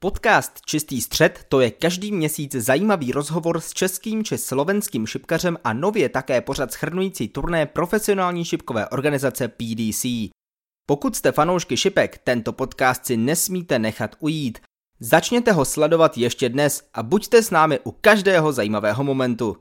Podcast Čistý střed to je každý měsíc zajímavý rozhovor s českým či slovenským šipkařem a nově také pořad schrnující turné profesionální šipkové organizace PDC. Pokud jste fanoušky šipek, tento podcast si nesmíte nechat ujít. Začněte ho sledovat ještě dnes a buďte s námi u každého zajímavého momentu.